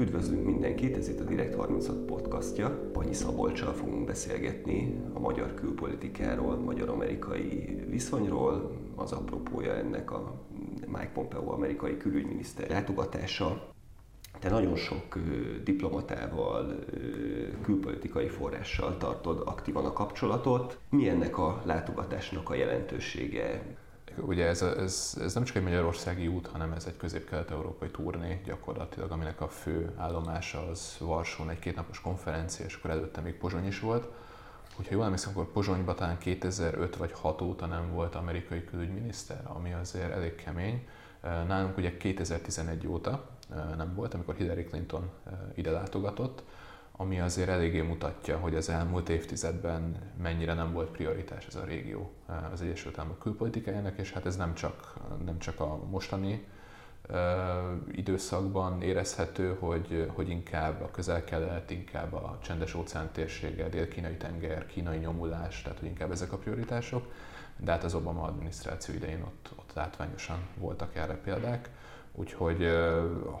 Üdvözlünk mindenkit, ez itt a Direkt 36 podcastja. Panyi Szabolcsal fogunk beszélgetni a magyar külpolitikáról, magyar-amerikai viszonyról. Az apropója ennek a Mike Pompeo amerikai külügyminiszter látogatása. Te nagyon sok diplomatával, külpolitikai forrással tartod aktívan a kapcsolatot. Mi ennek a látogatásnak a jelentősége? Ugye ez, ez, ez nem csak egy magyarországi út, hanem ez egy közép-kelet-európai turné gyakorlatilag, aminek a fő állomása az Varsón egy kétnapos konferencia, és akkor előtte még Pozsony is volt. Hogyha jól emlékszem, akkor Pozsonyban talán 2005 vagy 6 óta nem volt amerikai külügyminiszter, ami azért elég kemény. Nálunk ugye 2011 óta nem volt, amikor Hillary Clinton ide látogatott, ami azért eléggé mutatja, hogy az elmúlt évtizedben mennyire nem volt prioritás ez a régió az Egyesült Államok külpolitikájának, és hát ez nem csak, nem csak a mostani uh, időszakban érezhető, hogy, hogy inkább a közel-kelet, inkább a csendes óceán térsége, dél-kínai tenger, kínai nyomulás, tehát hogy inkább ezek a prioritások, de hát az Obama adminisztráció idején ott, ott látványosan voltak erre példák. Úgyhogy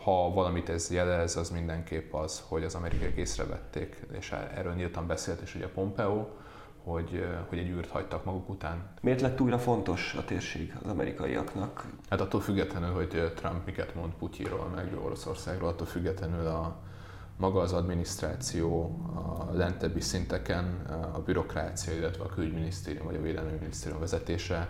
ha valamit ez jelez, az mindenképp az, hogy az amerikaiak észrevették, és erről nyíltan beszélt is ugye Pompeo, hogy, hogy egy űrt hagytak maguk után. Miért lett újra fontos a térség az amerikaiaknak? Hát attól függetlenül, hogy Trump miket mond Putyiról, meg Oroszországról, attól függetlenül a, maga az adminisztráció a lentebbi szinteken, a bürokrácia, illetve a külügyminisztérium vagy a védelmi minisztérium vezetése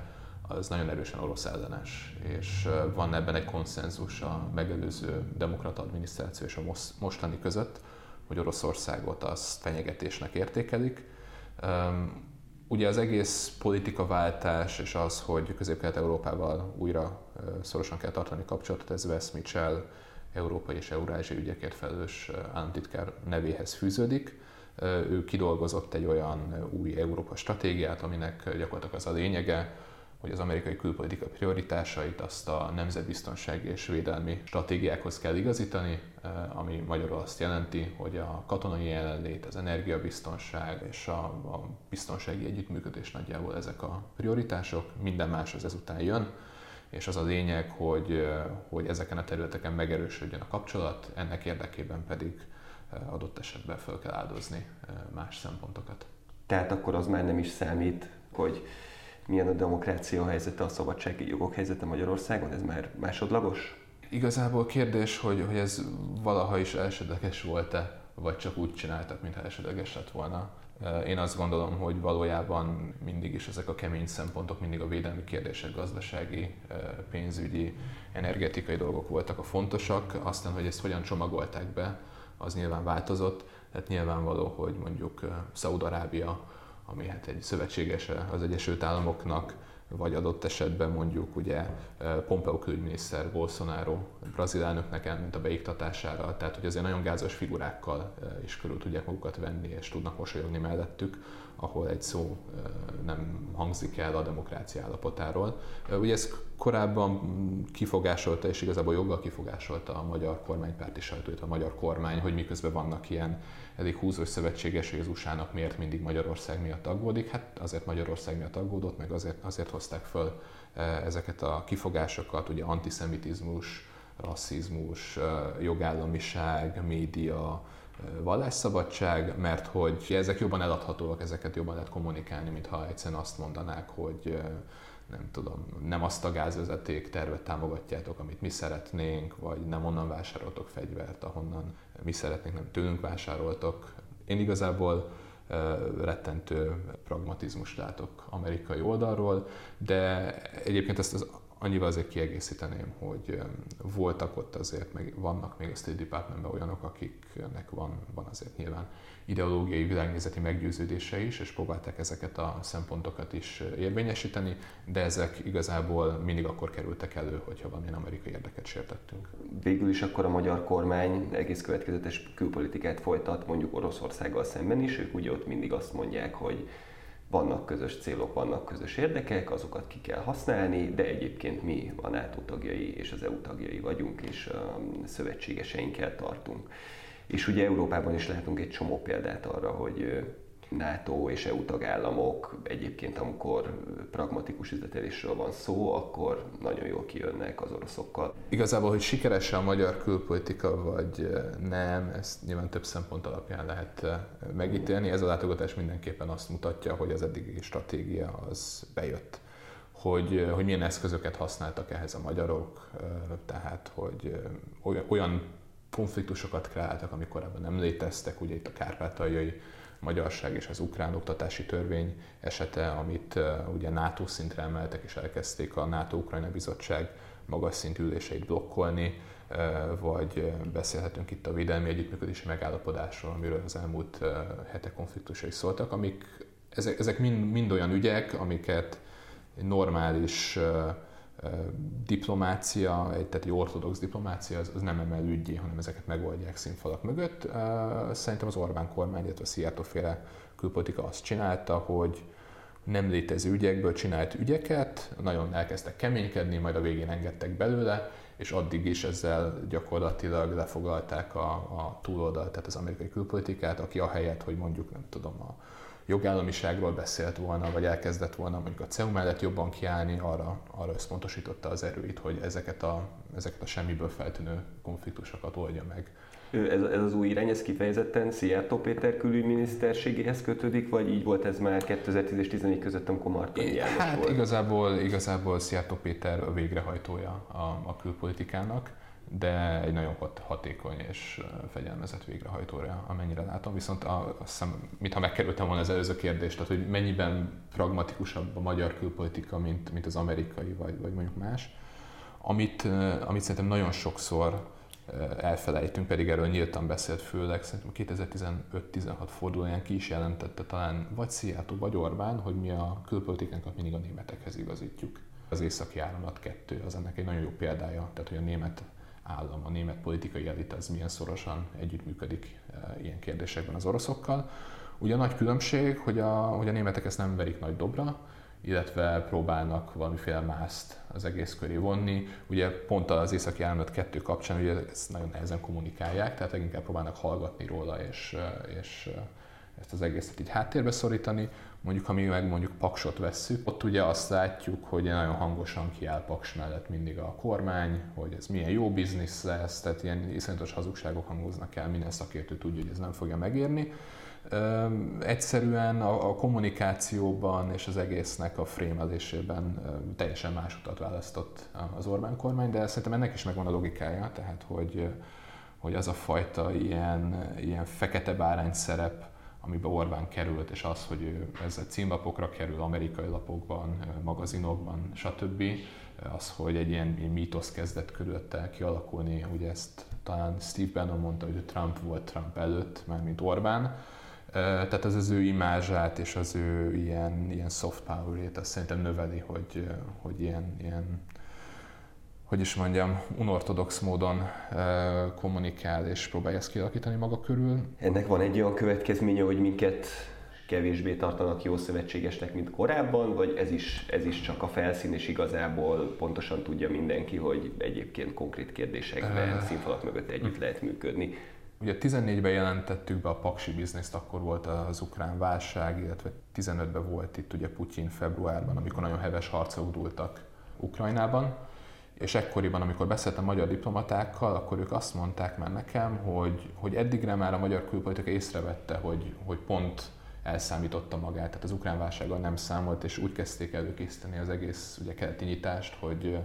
az nagyon erősen orosz ellenes, és van ebben egy konszenzus a megelőző demokrata adminisztráció és a mostani között, hogy Oroszországot az fenyegetésnek értékelik. Ugye az egész politikaváltás és az, hogy közép-kelet-európával újra szorosan kell tartani kapcsolatot, ez Wes Mitchell, európai és eurázsiai ügyekért felelős államtitkár nevéhez fűződik. Ő kidolgozott egy olyan új Európa stratégiát, aminek gyakorlatilag az a lényege, hogy az amerikai külpolitika prioritásait azt a nemzetbiztonsági és védelmi stratégiákhoz kell igazítani, eh, ami magyarul azt jelenti, hogy a katonai jelenlét, az energiabiztonság és a, biztonsági együttműködés nagyjából ezek a prioritások, minden más az ezután jön, és az a lényeg, hogy, eh, hogy ezeken a területeken megerősödjön a kapcsolat, ennek érdekében pedig eh, adott esetben fel kell áldozni más szempontokat. Tehát akkor az már nem is számít, hogy milyen a demokrácia helyzete, a szabadsági jogok helyzete Magyarországon? Ez már másodlagos? Igazából kérdés, hogy, hogy ez valaha is elsődleges volt-e, vagy csak úgy csináltak, mintha elsődleges lett volna. Én azt gondolom, hogy valójában mindig is ezek a kemény szempontok, mindig a védelmi kérdések, gazdasági, pénzügyi, energetikai dolgok voltak a fontosak. Aztán, hogy ezt hogyan csomagolták be, az nyilván változott. Hát nyilvánvaló, hogy mondjuk Szaúd-Arábia ami hát egy szövetségese az Egyesült Államoknak, vagy adott esetben mondjuk ugye Pompeo külügyminiszter Bolsonaro brazil elnöknek elment a beiktatására, tehát hogy azért nagyon gázos figurákkal is körül tudják magukat venni, és tudnak mosolyogni mellettük, ahol egy szó nem hangzik el a demokrácia állapotáról. Ugye ez korábban kifogásolta, és igazából joggal kifogásolta a magyar kormánypárti sajtó, a magyar kormány, hogy miközben vannak ilyen elég húzós szövetséges, hogy az USA-nak miért mindig Magyarország miatt aggódik. Hát azért Magyarország miatt aggódott, meg azért, azért hozták föl ezeket a kifogásokat, ugye antiszemitizmus, rasszizmus, jogállamiság, média, vallásszabadság, mert hogy ezek jobban eladhatóak, ezeket jobban lehet kommunikálni, mintha egyszerűen azt mondanák, hogy nem tudom, nem azt a gázvezeték tervet támogatjátok, amit mi szeretnénk, vagy nem onnan vásároltok fegyvert, ahonnan mi szeretnénk, nem tőlünk vásároltok. Én igazából rettentő pragmatizmust látok amerikai oldalról, de egyébként ezt az annyival azért kiegészíteném, hogy voltak ott azért, meg vannak még a State Departmentben olyanok, akiknek van, van azért nyilván ideológiai világnézeti meggyőződése is, és próbálták ezeket a szempontokat is érvényesíteni, de ezek igazából mindig akkor kerültek elő, hogyha valamilyen amerikai érdeket sértettünk. Végül is akkor a magyar kormány egész következetes külpolitikát folytat, mondjuk Oroszországgal szemben is, ők ugye ott mindig azt mondják, hogy vannak közös célok, vannak közös érdekek, azokat ki kell használni, de egyébként mi a NATO tagjai és az EU tagjai vagyunk, és a szövetségeseinkkel tartunk. És ugye Európában is látunk egy csomó példát arra, hogy NATO és EU tagállamok egyébként, amikor pragmatikus üzletelésről van szó, akkor nagyon jól kijönnek az oroszokkal. Igazából, hogy sikeres a magyar külpolitika, vagy nem, ezt nyilván több szempont alapján lehet megítélni. Ez a látogatás mindenképpen azt mutatja, hogy az eddigi stratégia az bejött hogy, hogy milyen eszközöket használtak ehhez a magyarok, tehát hogy olyan konfliktusokat kreáltak, amikor ebben nem léteztek, ugye itt a kárpátaljai magyarság és az ukrán oktatási törvény esete, amit ugye NATO szintre emeltek, és elkezdték a NATO-Ukrajna Bizottság magas szintű üléseit blokkolni, vagy beszélhetünk itt a védelmi együttműködési megállapodásról, amiről az elmúlt hetek konfliktusai szóltak, amik ezek, ezek mind, mind olyan ügyek, amiket normális diplomácia, egy, tehát egy ortodox diplomácia, az, az nem emel ügyé, hanem ezeket megoldják színfalak mögött. Szerintem az Orbán kormány, illetve a Szijjártó féle külpolitika azt csinálta, hogy nem létező ügyekből csinált ügyeket, nagyon elkezdtek keménykedni, majd a végén engedtek belőle, és addig is ezzel gyakorlatilag lefoglalták a, a túloldalt, tehát az amerikai külpolitikát, aki ahelyett, hogy mondjuk nem tudom, a jogállamiságról beszélt volna, vagy elkezdett volna mondjuk a CEU mellett jobban kiállni, arra, arra összpontosította az erőit, hogy ezeket a, ezeket a semmiből feltűnő konfliktusokat oldja meg. Ez, ez az új irány, ez kifejezetten Szijjártó Péter külügyminiszterségéhez kötődik, vagy így volt ez már 2010 és 2014 között, amikor Martonyi János Hát volt? igazából, igazából Szijjártó Péter a végrehajtója a, a külpolitikának de egy nagyon hat, hatékony és fegyelmezett végrehajtóra, amennyire látom. Viszont a, azt hiszem, mintha megkerültem volna az előző kérdést, tehát hogy mennyiben pragmatikusabb a magyar külpolitika, mint, mint az amerikai, vagy, vagy mondjuk más. Amit, amit szerintem nagyon sokszor elfelejtünk, pedig erről nyíltan beszélt főleg, szerintem 2015-16 fordulóján ki is jelentette talán vagy Szijjártó, vagy Orbán, hogy mi a külpolitikánkat mindig a németekhez igazítjuk. Az északi áramlat kettő az ennek egy nagyon jó példája, tehát hogy a német állam, a német politikai elit az milyen szorosan együttműködik e, ilyen kérdésekben az oroszokkal. Ugye a nagy különbség, hogy a, hogy a németek ezt nem verik nagy dobra, illetve próbálnak valamiféle mászt az egész köré vonni. Ugye pont az északi államot kettő kapcsán ugye ezt nagyon nehezen kommunikálják, tehát leginkább próbálnak hallgatni róla, és, e, és e, ezt az egészet így háttérbe szorítani. Mondjuk, ha mi meg mondjuk Paksot vesszük, ott ugye azt látjuk, hogy nagyon hangosan kiáll Paks mellett mindig a kormány, hogy ez milyen jó biznisz lesz, tehát ilyen iszonyatos hazugságok hangoznak el, minden szakértő tudja, hogy ez nem fogja megérni. egyszerűen a, a kommunikációban és az egésznek a frémelésében teljesen más utat választott az Orbán kormány, de szerintem ennek is megvan a logikája, tehát hogy, hogy az a fajta ilyen, ilyen fekete bárány szerep, amiben Orbán került, és az, hogy ő ezzel címlapokra kerül, amerikai lapokban, magazinokban, stb. Az, hogy egy ilyen mítosz kezdett körülötte kialakulni, ugye ezt talán Steve Bannon mondta, hogy Trump volt Trump előtt, már mint Orbán. Tehát ez az ő imázsát és az ő ilyen, ilyen soft power-ét azt szerintem növeli, hogy, hogy ilyen, ilyen hogy is mondjam, unortodox módon kommunikál és próbálja ezt kialakítani maga körül. Ennek van egy olyan következménye, hogy minket kevésbé tartanak jó szövetségesnek, mint korábban, vagy ez is, ez is csak a felszín, és igazából pontosan tudja mindenki, hogy egyébként konkrét kérdésekben színfalak mögött együtt lehet működni. Ugye 14-ben jelentettük be a paksi bizniszt, akkor volt az ukrán válság, illetve 15-ben volt itt ugye Putyin februárban, amikor nagyon heves harcok dúltak Ukrajnában és ekkoriban, amikor beszéltem magyar diplomatákkal, akkor ők azt mondták már nekem, hogy, hogy eddigre már a magyar külpolitika észrevette, hogy, hogy pont elszámította magát, tehát az ukrán válsággal nem számolt, és úgy kezdték előkészíteni az egész ugye, keleti nyitást, hogy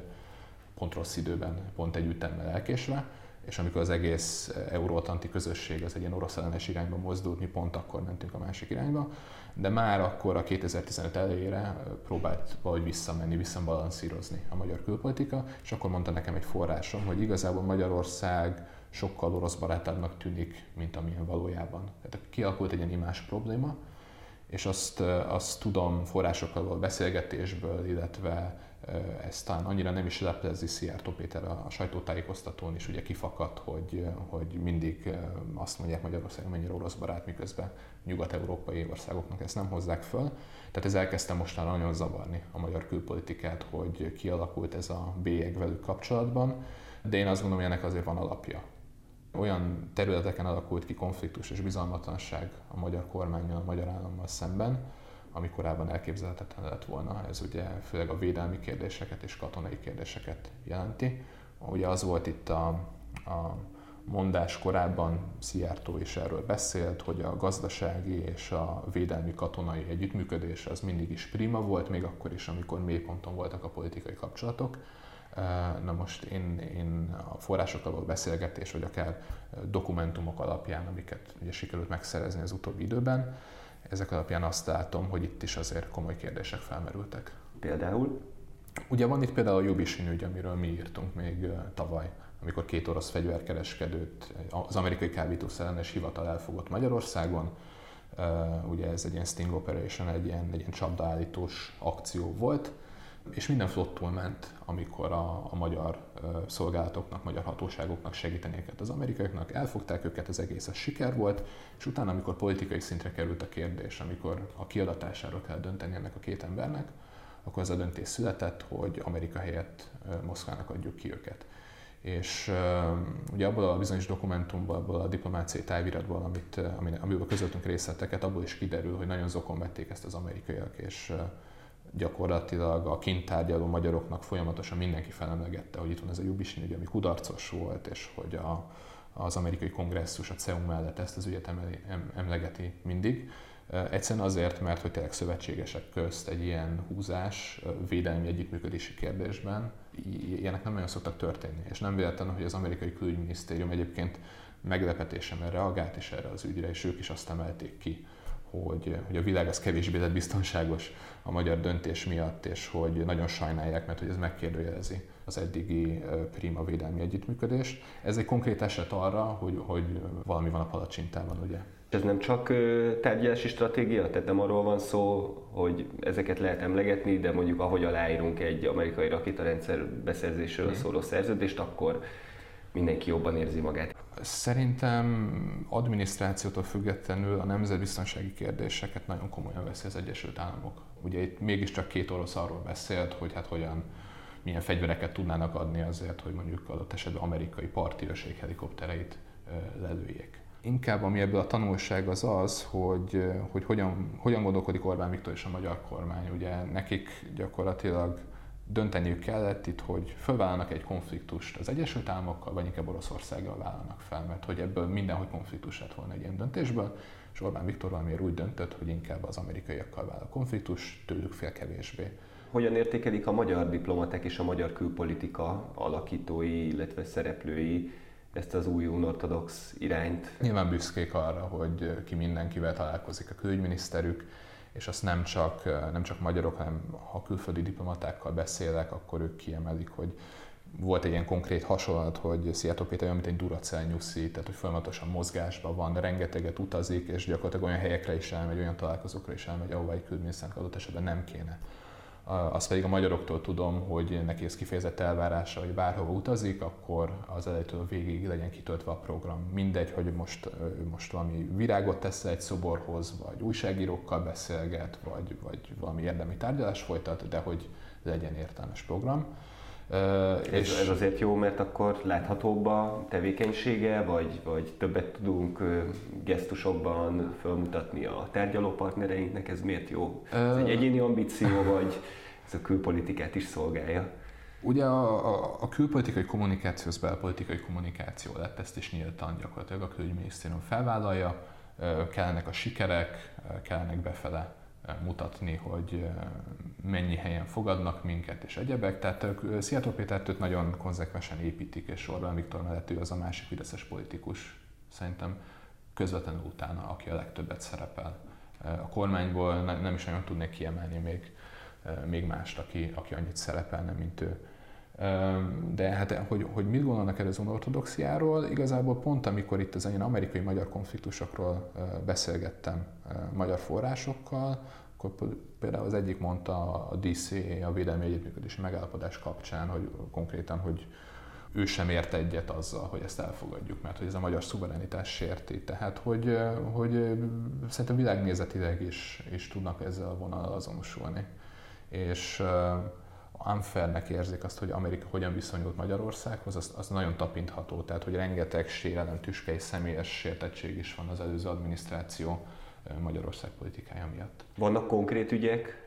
pont rossz időben, pont egy ütemmel elkésve, és amikor az egész euróatlanti közösség az egy ilyen orosz ellenes irányba mozdult, mi pont akkor mentünk a másik irányba, de már akkor a 2015 elejére próbált valahogy visszamenni, visszabalanszírozni a magyar külpolitika, és akkor mondta nekem egy forrásom, hogy igazából Magyarország sokkal orosz barátabbnak tűnik, mint amilyen valójában. Tehát kialakult egy ilyen imás probléma, és azt, azt tudom forrásokkal való beszélgetésből, illetve ez talán annyira nem is leplezi Szijjártó Péter a sajtótájékoztatón is, ugye kifakadt, hogy, hogy mindig azt mondják Magyarország mennyire orosz barát, miközben nyugat-európai országoknak ezt nem hozzák föl. Tehát ez elkezdte mostanra nagyon zavarni a magyar külpolitikát, hogy kialakult ez a bélyeg velük kapcsolatban, de én azt gondolom, hogy ennek azért van alapja. olyan területeken alakult ki konfliktus és bizalmatlanság a magyar kormányjal, a magyar állammal szemben, ami korábban elképzelhetetlen lett volna. Ez ugye főleg a védelmi kérdéseket és katonai kérdéseket jelenti. Ugye az volt itt a, a mondás korábban, Szijjártó is erről beszélt, hogy a gazdasági és a védelmi katonai együttműködés az mindig is prima volt, még akkor is, amikor mélyponton voltak a politikai kapcsolatok. Na most én, én a forrásokkal való beszélgetés, vagy akár dokumentumok alapján, amiket ugye sikerült megszerezni az utóbbi időben, ezek alapján azt látom, hogy itt is azért komoly kérdések felmerültek. Például? Ugye van itt például a Jubisin ügy, amiről mi írtunk még tavaly, amikor két orosz fegyverkereskedőt az amerikai kábítószerellenes hivatal elfogott Magyarországon. Ugye ez egy ilyen sting operation, egy ilyen, egy ilyen csapdaállítós akció volt, és minden flottul ment, amikor a, a magyar szolgálatoknak, magyar hatóságoknak segíteni őket az amerikaiaknak, elfogták őket, az egész a siker volt, és utána, amikor politikai szintre került a kérdés, amikor a kiadatásáról kell dönteni ennek a két embernek, akkor az a döntés született, hogy Amerika helyett Moszkvának adjuk ki őket. És ugye abból a bizonyos dokumentumból, abból a diplomáciai táviratból, amit, amiben közöltünk részleteket, abból is kiderül, hogy nagyon zokon vették ezt az amerikaiak, és gyakorlatilag a kint tárgyaló magyaroknak folyamatosan mindenki felemlegette, hogy itt van ez a Jubisin ügy, ami kudarcos volt, és hogy a, az amerikai kongresszus a CEU mellett ezt az ügyet emeli, em, emlegeti mindig. Egyszerűen azért, mert hogy tényleg szövetségesek közt egy ilyen húzás védelmi együttműködési kérdésben, ilyenek nem nagyon szoktak történni. És nem véletlen, hogy az amerikai külügyminisztérium egyébként meglepetésemre reagált is erre az ügyre, és ők is azt emelték ki, hogy, hogy a világ az kevésbé lett biztonságos a magyar döntés miatt, és hogy nagyon sajnálják, mert hogy ez megkérdőjelezi az eddigi prima védelmi együttműködést. Ez egy konkrét eset arra, hogy, hogy valami van a palacsintában, ugye? Ez nem csak tárgyalási stratégia, tehát nem arról van szó, hogy ezeket lehet emlegetni, de mondjuk ahogy aláírunk egy amerikai rakétarendszer beszerzésről hmm. szóló szerződést, akkor mindenki jobban érzi magát. Szerintem adminisztrációtól függetlenül a nemzetbiztonsági kérdéseket nagyon komolyan veszi az Egyesült Államok. Ugye itt mégiscsak két orosz arról beszélt, hogy hát hogyan milyen fegyvereket tudnának adni azért, hogy mondjuk adott esetben amerikai parti őrség helikoptereit lelőjék. Inkább ami ebből a tanulság az az, hogy, hogy hogyan, hogyan gondolkodik Orbán Viktor és a magyar kormány. Ugye nekik gyakorlatilag dönteniük kellett itt, hogy fölvállalnak egy konfliktust az Egyesült Államokkal, vagy inkább Oroszországgal vállalnak fel, mert hogy ebből mindenhogy konfliktus lett volna egy ilyen döntésből, és Orbán Viktor valamiért úgy döntött, hogy inkább az amerikaiakkal vállal konfliktus, tőlük fél kevésbé. Hogyan értékelik a magyar diplomaták és a magyar külpolitika alakítói, illetve szereplői ezt az új unortodox irányt? Nyilván büszkék arra, hogy ki mindenkivel találkozik a külügyminiszterük, és azt nem csak, nem csak magyarok, hanem ha külföldi diplomatákkal beszélek, akkor ők kiemelik, hogy volt egy ilyen konkrét hasonlat, hogy Szijjártó Péter olyan, mint egy Duracell nyuszi, tehát hogy folyamatosan mozgásban van, rengeteget utazik, és gyakorlatilag olyan helyekre is elmegy, olyan találkozókra is elmegy, ahova egy külügyminiszternek adott esetben nem kéne. Azt pedig a magyaroktól tudom, hogy neki ez kifejezett elvárása, hogy bárhova utazik, akkor az elejétől végig legyen kitöltve a program. Mindegy, hogy most, most valami virágot tesz egy szoborhoz, vagy újságírókkal beszélget, vagy, vagy valami érdemi tárgyalás folytat, de hogy legyen értelmes program. Ez, és ez azért jó, mert akkor láthatóbb a tevékenysége, vagy, vagy többet tudunk gesztusokban felmutatni a tárgyalópartnereinknek, ez miért jó? Ez egy egyéni ambíció, vagy ez a külpolitikát is szolgálja? Ugye a, a, a külpolitikai kommunikáció az belpolitikai kommunikáció lett, ezt is nyíltan gyakorlatilag a külügyminisztérium felvállalja, kellenek a sikerek, kellenek befele mutatni, hogy mennyi helyen fogadnak minket és egyebek. Tehát Szijjártó Pétert őt nagyon konzekvensen építik, és Orbán Viktor mellett ő az a másik fideszes politikus, szerintem közvetlenül utána, aki a legtöbbet szerepel. A kormányból nem is nagyon tudnék kiemelni még, még mást, aki, aki annyit szerepelne, mint ő. De hát, hogy, hogy mit gondolnak erről az unortodoxiáról, igazából pont amikor itt az ilyen amerikai-magyar konfliktusokról beszélgettem magyar forrásokkal, akkor például az egyik mondta a DC, a Védelmi Együttműködési Megállapodás kapcsán, hogy konkrétan, hogy ő sem ért egyet azzal, hogy ezt elfogadjuk, mert hogy ez a magyar szuverenitás sérti. Tehát, hogy, hogy szerintem világnézetileg is, is tudnak ezzel a vonal azonosulni. És unfairnek érzik azt, hogy Amerika hogyan viszonyult Magyarországhoz, az, az nagyon tapintható. Tehát, hogy rengeteg sérelem, tüske és személyes sértettség is van az előző adminisztráció Magyarország politikája miatt. Vannak konkrét ügyek,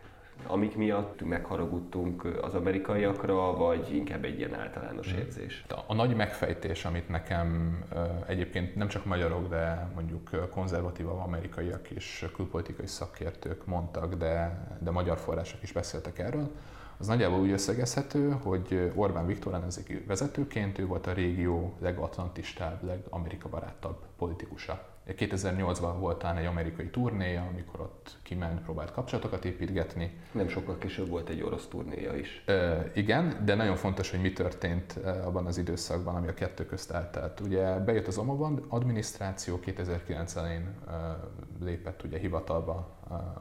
amik miatt megharagudtunk az amerikaiakra, vagy inkább egy ilyen általános hmm. érzés? A, a nagy megfejtés, amit nekem egyébként nem csak magyarok, de mondjuk konzervatívabb amerikaiak és külpolitikai szakértők mondtak, de, de magyar források is beszéltek erről, az nagyjából úgy összegezhető, hogy Orbán Viktor ellenzéki vezetőként ő volt a régió legatlantistább, legamerika barátabb politikusa. 2008-ban volt talán egy amerikai turnéja, amikor ott kiment, próbált kapcsolatokat építgetni. Nem sokkal később volt egy orosz turnéja is. E, igen, de nagyon fontos, hogy mi történt abban az időszakban, ami a kettő közt eltelt. Ugye bejött az Obama adminisztráció, 2009 elején lépett ugye hivatalba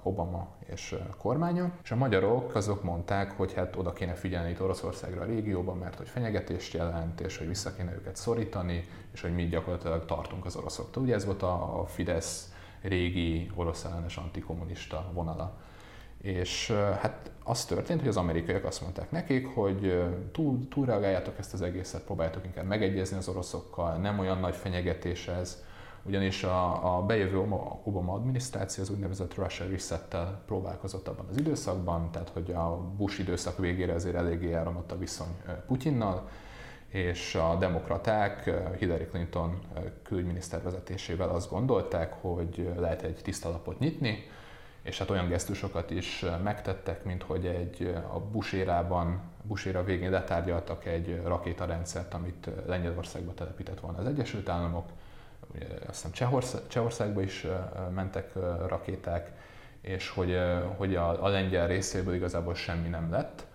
Obama és kormánya, és a magyarok azok mondták, hogy hát oda kéne figyelni itt Oroszországra a régióban, mert hogy fenyegetést jelent, és hogy vissza kéne őket szorítani, és hogy mi gyakorlatilag tartunk az oroszoktól. Ugye ez volt a Fidesz régi orosz ellenes antikommunista vonala. És hát az történt, hogy az amerikaiak azt mondták nekik, hogy túl, túlreagáljátok ezt az egészet, próbáljátok inkább megegyezni az oroszokkal, nem olyan nagy fenyegetés ez, ugyanis a, a bejövő Obama adminisztráció az úgynevezett Russia Reset-tel próbálkozott abban az időszakban, tehát hogy a Bush időszak végére azért eléggé elromlott a viszony Putyinnal, és a demokraták Hillary Clinton külügyminiszter vezetésével azt gondolták, hogy lehet egy tiszta lapot nyitni, és hát olyan gesztusokat is megtettek, mint hogy egy a Bush-érában, Bush-éra végén letárgyaltak egy rakétarendszert, amit Lengyelországba telepített volna az Egyesült Államok, azt hiszem Csehország, Csehországba is mentek rakéták, és hogy, hogy a, a lengyel részéből igazából semmi nem lett,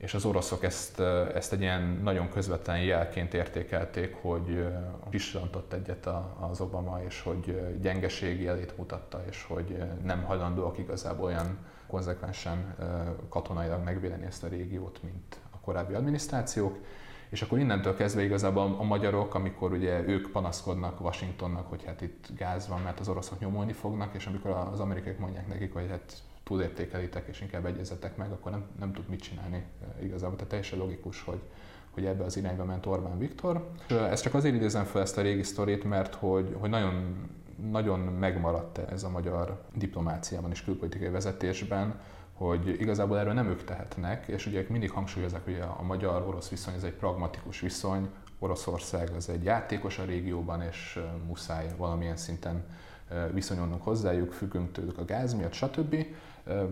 és az oroszok ezt, ezt egy ilyen nagyon közvetlen jelként értékelték, hogy vislantott egyet az Obama, és hogy gyengeségi jelét mutatta, és hogy nem hajlandóak igazából olyan konzekvensen katonailag megvédeni ezt a régiót, mint a korábbi adminisztrációk. És akkor innentől kezdve igazából a magyarok, amikor ugye ők panaszkodnak Washingtonnak, hogy hát itt gáz van, mert az oroszok nyomulni fognak, és amikor az amerikaiak mondják nekik, hogy hát túlértékelitek és inkább egyezetek meg, akkor nem, nem tud mit csinálni igazából. Tehát teljesen logikus, hogy, hogy ebbe az irányba ment Orbán Viktor. Ezt csak azért idézem fel ezt a régi sztorit, mert hogy, hogy nagyon, nagyon megmaradt ez a magyar diplomáciában és külpolitikai vezetésben, hogy igazából erről nem ők tehetnek, és ugye mindig hangsúlyozzák, hogy a magyar-orosz viszony ez egy pragmatikus viszony, Oroszország az egy játékos a régióban, és muszáj valamilyen szinten viszonyulnunk hozzájuk, függünk tőlük a gáz miatt, stb.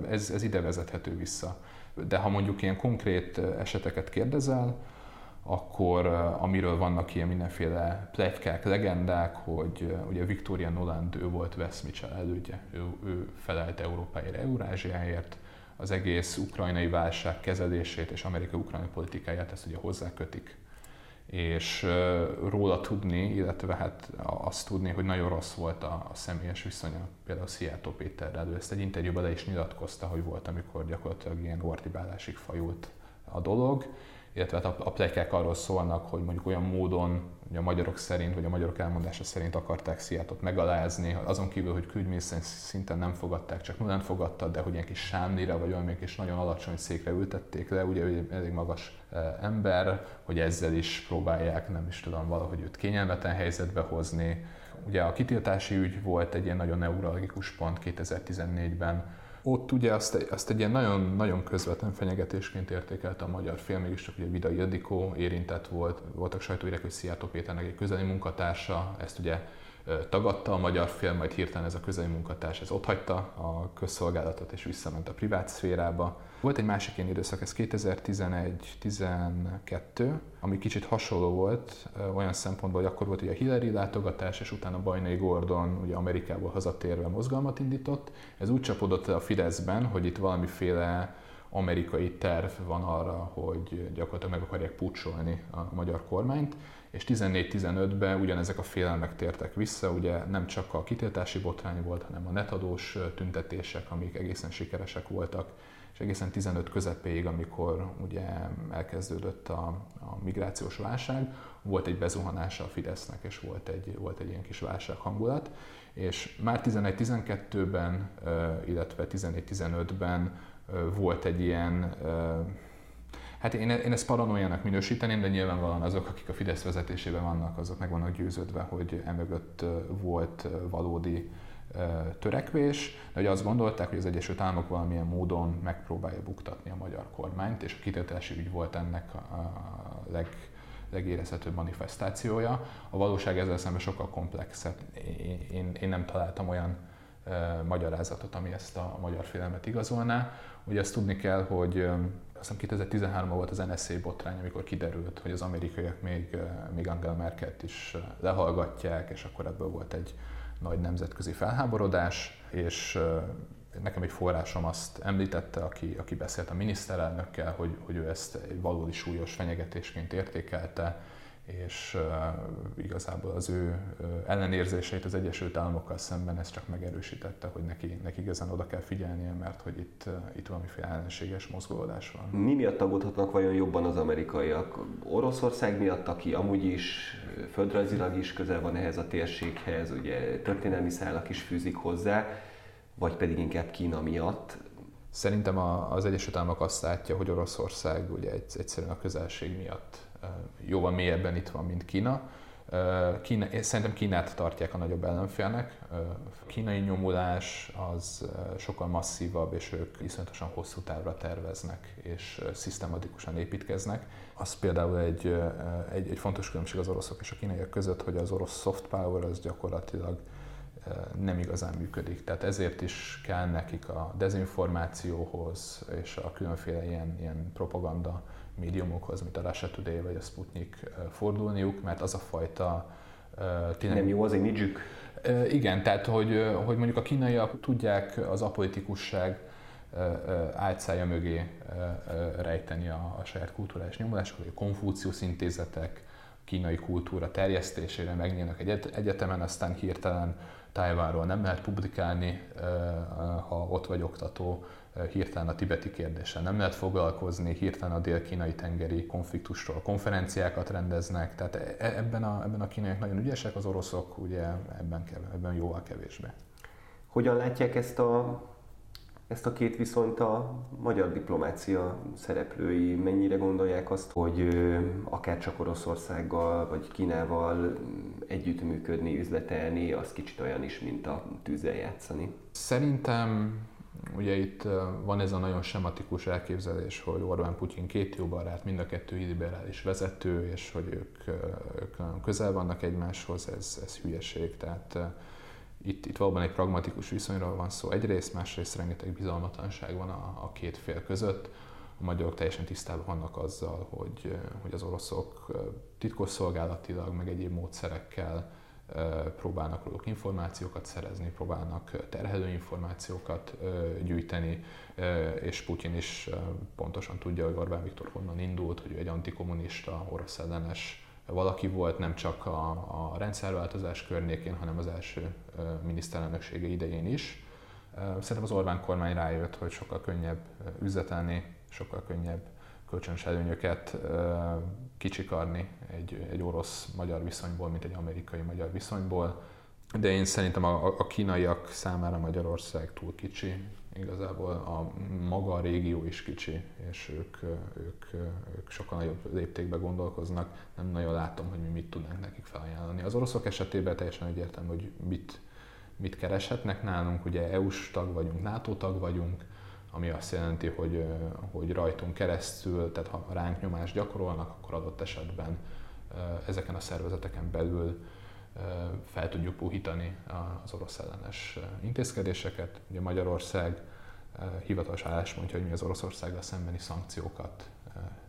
Ez, ez ide vezethető vissza. De ha mondjuk ilyen konkrét eseteket kérdezel, akkor amiről vannak ilyen mindenféle plegykák, legendák, hogy ugye Victoria Noland, ő volt Wes Mitchell elődje, ő, ő felelt Európáért, Eurázsiáért, az egész ukrajnai válság kezelését és amerikai-ukrajnai politikáját ezt ugye hozzákötik. És róla tudni, illetve hát azt tudni, hogy nagyon rossz volt a, a személyes viszonya, például Szijjártó Péterrel, ő ezt egy interjúban le is nyilatkozta, hogy volt, amikor gyakorlatilag ilyen ordibálásig fajult a dolog, illetve hát a, a plegykák arról szólnak, hogy mondjuk olyan módon, hogy a magyarok szerint, vagy a magyarok elmondása szerint akarták Sziátot megalázni, azon kívül, hogy külügyminiszter szinten nem fogadták, csak nullán fogadta, de hogy ilyen kis sámnira, vagy olyan kis nagyon alacsony székre ültették le, ugye ő elég magas e, ember, hogy ezzel is próbálják, nem is tudom, valahogy őt kényelmetlen helyzetbe hozni. Ugye a kitiltási ügy volt egy ilyen nagyon neuralgikus pont 2014-ben, ott ugye azt, azt egy ilyen nagyon, nagyon közvetlen fenyegetésként értékelte a magyar fél, mégiscsak ugye Vida Ildikó érintett volt, voltak sajtóírek, hogy Szijjártó Péternek egy közeli munkatársa, ezt ugye tagadta a magyar fél, majd hirtelen ez a közeli munkatárs ez otthagyta a közszolgálatot és visszament a privát szférába. Volt egy másik ilyen időszak, ez 2011-12, ami kicsit hasonló volt olyan szempontból, hogy akkor volt ugye a Hillary látogatás, és utána Bajnai Gordon ugye Amerikából hazatérve mozgalmat indított. Ez úgy csapódott a Fideszben, hogy itt valamiféle amerikai terv van arra, hogy gyakorlatilag meg akarják pucsolni a magyar kormányt, és 14-15-ben ugyanezek a félelmek tértek vissza, ugye nem csak a kitiltási botrány volt, hanem a netadós tüntetések, amik egészen sikeresek voltak, és egészen 15 közepéig, amikor ugye elkezdődött a, a migrációs válság, volt egy bezuhanása a Fidesznek, és volt egy, volt egy ilyen kis válság hangulat, és már 11-12-ben, illetve 14-15-ben volt egy ilyen Hát én, én ezt paranoiának minősíteném, de nyilvánvalóan azok, akik a Fidesz vezetésében vannak, azok meg vannak győződve, hogy emögött volt valódi törekvés, de hogy azt gondolták, hogy az Egyesült Államok valamilyen módon megpróbálja buktatni a magyar kormányt, és a kitiltási ügy volt ennek a leg, legérezhetőbb manifestációja. A valóság ezzel szemben sokkal komplexebb. Én, én, nem találtam olyan e, magyarázatot, ami ezt a magyar félelmet igazolná. Ugye azt tudni kell, hogy azt hiszem 2013-ban volt az NSA botrány, amikor kiderült, hogy az amerikaiak még, még Angela Merkelt is lehallgatják, és akkor ebből volt egy nagy nemzetközi felháborodás, és nekem egy forrásom azt említette, aki, aki beszélt a miniszterelnökkel, hogy, hogy ő ezt egy valódi súlyos fenyegetésként értékelte, és uh, igazából az ő ellenérzéseit az Egyesült Államokkal szemben ez csak megerősítette, hogy neki, neki igazán oda kell figyelnie, mert hogy itt, uh, itt valamiféle ellenséges mozgolódás van. Mi miatt aggódhatnak vajon jobban az amerikaiak? Oroszország miatt, aki amúgy is földrajzilag is közel van ehhez a térséghez, ugye történelmi szálak is fűzik hozzá, vagy pedig inkább Kína miatt? Szerintem az Egyesült Államok azt látja, hogy Oroszország ugye egyszerűen a közelség miatt jóval mélyebben itt van, mint Kína. Kína, szerintem Kínát tartják a nagyobb ellenfélnek. A kínai nyomulás az sokkal masszívabb, és ők iszonyatosan hosszú távra terveznek, és szisztematikusan építkeznek. Az például egy, egy, egy fontos különbség az oroszok és a kínaiak között, hogy az orosz soft power az gyakorlatilag nem igazán működik. Tehát ezért is kell nekik a dezinformációhoz és a különféle ilyen, ilyen propaganda médiumokhoz, mint a Russia Today vagy a Sputnik fordulniuk, mert az a fajta tényleg... Nem jó az imidzsük? Igen, tehát hogy, hogy mondjuk a kínaiak tudják az apolitikusság álcája mögé rejteni a, a saját kulturális nyomulásokat, a Konfúciusz intézetek, kínai kultúra terjesztésére megnyílnak egy egyetemen, aztán hirtelen Tájvánról nem lehet publikálni, ha ott vagy oktató, hirtelen a tibeti kérdéssel nem lehet foglalkozni, hirtelen a dél-kínai tengeri konfliktusról konferenciákat rendeznek, tehát e, e, ebben a, ebben a kínaiak nagyon ügyesek, az oroszok ugye ebben, ebben jóval kevésbé. Hogyan látják ezt a, ezt a két viszonyt a magyar diplomácia szereplői? Mennyire gondolják azt, hogy akár csak Oroszországgal vagy Kínával együttműködni, üzletelni, az kicsit olyan is, mint a tűzzel játszani? Szerintem Ugye itt van ez a nagyon sematikus elképzelés, hogy Orbán Putyin két jó barát, mind a kettő liberális vezető, és hogy ők, ők nagyon közel vannak egymáshoz, ez, ez hülyeség. Tehát itt, itt valóban egy pragmatikus viszonyról van szó egyrészt, másrészt rengeteg bizalmatlanság van a, a két fél között. A magyarok teljesen tisztában vannak azzal, hogy, hogy az oroszok titkosszolgálatilag, meg egyéb módszerekkel próbálnak róluk információkat szerezni, próbálnak terhelő információkat gyűjteni, és Putyin is pontosan tudja, hogy Orbán Viktor honnan indult, hogy ő egy antikommunista, orosz ellenes valaki volt, nem csak a, a rendszerváltozás környékén, hanem az első miniszterelnöksége idején is. Szerintem az Orbán kormány rájött, hogy sokkal könnyebb üzletelni, sokkal könnyebb kölcsönös előnyöket kicsikarni egy, egy orosz-magyar viszonyból, mint egy amerikai-magyar viszonyból. De én szerintem a, a kínaiak számára Magyarország túl kicsi, igazából a maga a régió is kicsi, és ők, ők, ők sokkal nagyobb léptékbe gondolkoznak. Nem nagyon látom, hogy mi mit tudnánk nekik felajánlani. Az oroszok esetében teljesen egyértelmű, hogy mit, mit kereshetnek nálunk. Ugye EU-s tag vagyunk, NATO tag vagyunk, ami azt jelenti, hogy, hogy rajtunk keresztül, tehát ha ránk nyomást gyakorolnak, akkor adott esetben ezeken a szervezeteken belül fel tudjuk puhítani az orosz ellenes intézkedéseket. Ugye Magyarország hivatalos álláspontja, hogy mi az Oroszországgal szembeni szankciókat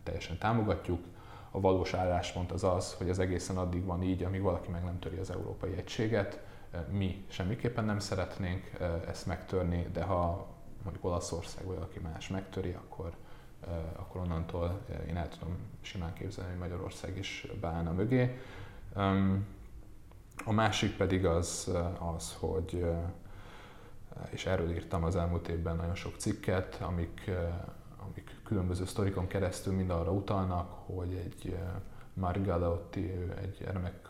teljesen támogatjuk. A valós álláspont az az, hogy az egészen addig van így, amíg valaki meg nem töri az európai egységet. Mi semmiképpen nem szeretnénk ezt megtörni, de ha mondjuk Olaszország vagy aki más megtöri, akkor, akkor onnantól én el tudom simán képzelni, hogy Magyarország is beállna mögé. A másik pedig az, az hogy, és erről írtam az elmúlt évben nagyon sok cikket, amik, amik különböző sztorikon keresztül mind arra utalnak, hogy egy Margalotti, ő egy remek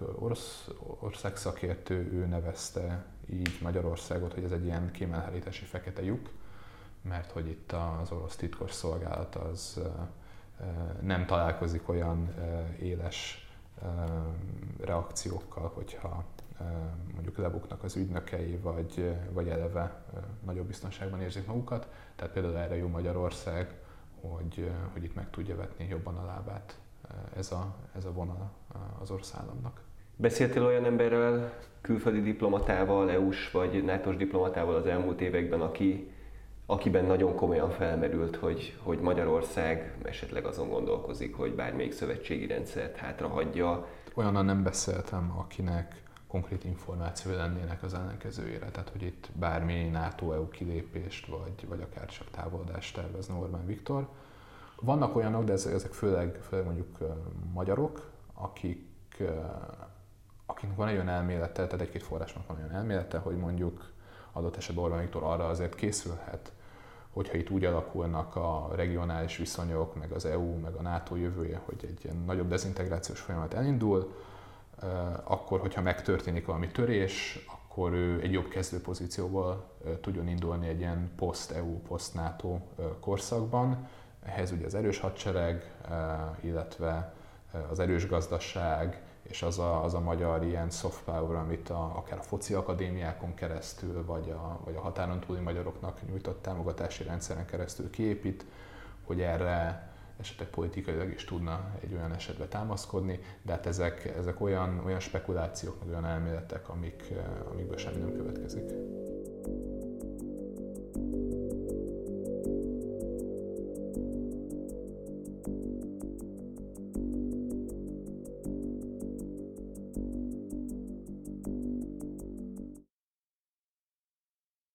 ország szakértő, ő nevezte így Magyarországot, hogy ez egy ilyen kémelhárítási fekete lyuk, mert hogy itt az orosz titkos szolgálat az nem találkozik olyan éles reakciókkal, hogyha mondjuk lebuknak az ügynökei, vagy, vagy eleve nagyobb biztonságban érzik magukat. Tehát például erre jó Magyarország, hogy, hogy itt meg tudja vetni jobban a lábát ez a, ez a vonal az országomnak. Beszéltél olyan emberrel, külföldi diplomatával, EU-s vagy nato diplomatával az elmúlt években, aki, akiben nagyon komolyan felmerült, hogy, hogy Magyarország esetleg azon gondolkozik, hogy bármelyik szövetségi rendszert hátrahagyja. Olyannal nem beszéltem, akinek konkrét információi lennének az ellenkezőjére, tehát hogy itt bármi NATO-EU kilépést, vagy, vagy akár csak távoladást tervezne Orbán Viktor. Vannak olyanok, de ezek főleg, főleg mondjuk magyarok, akik, akiknek van egy olyan elmélete, tehát egy-két forrásnak van olyan elmélete, hogy mondjuk adott esetben Orbán Viktor arra azért készülhet, hogyha itt úgy alakulnak a regionális viszonyok, meg az EU, meg a NATO jövője, hogy egy ilyen nagyobb dezintegrációs folyamat elindul, akkor, hogyha megtörténik valami törés, akkor ő egy jobb kezdőpozícióból tudjon indulni egy ilyen post-EU, post-NATO korszakban. Ehhez ugye az erős hadsereg, illetve az erős gazdaság, és az a, az a magyar ilyen soft power, amit a, akár a foci akadémiákon keresztül, vagy a, vagy a határon túli magyaroknak nyújtott támogatási rendszeren keresztül kiépít, hogy erre esetleg politikailag is tudna egy olyan esetbe támaszkodni, de hát ezek, ezek olyan, olyan spekulációk, meg olyan elméletek, amik, amikből semmi nem következik.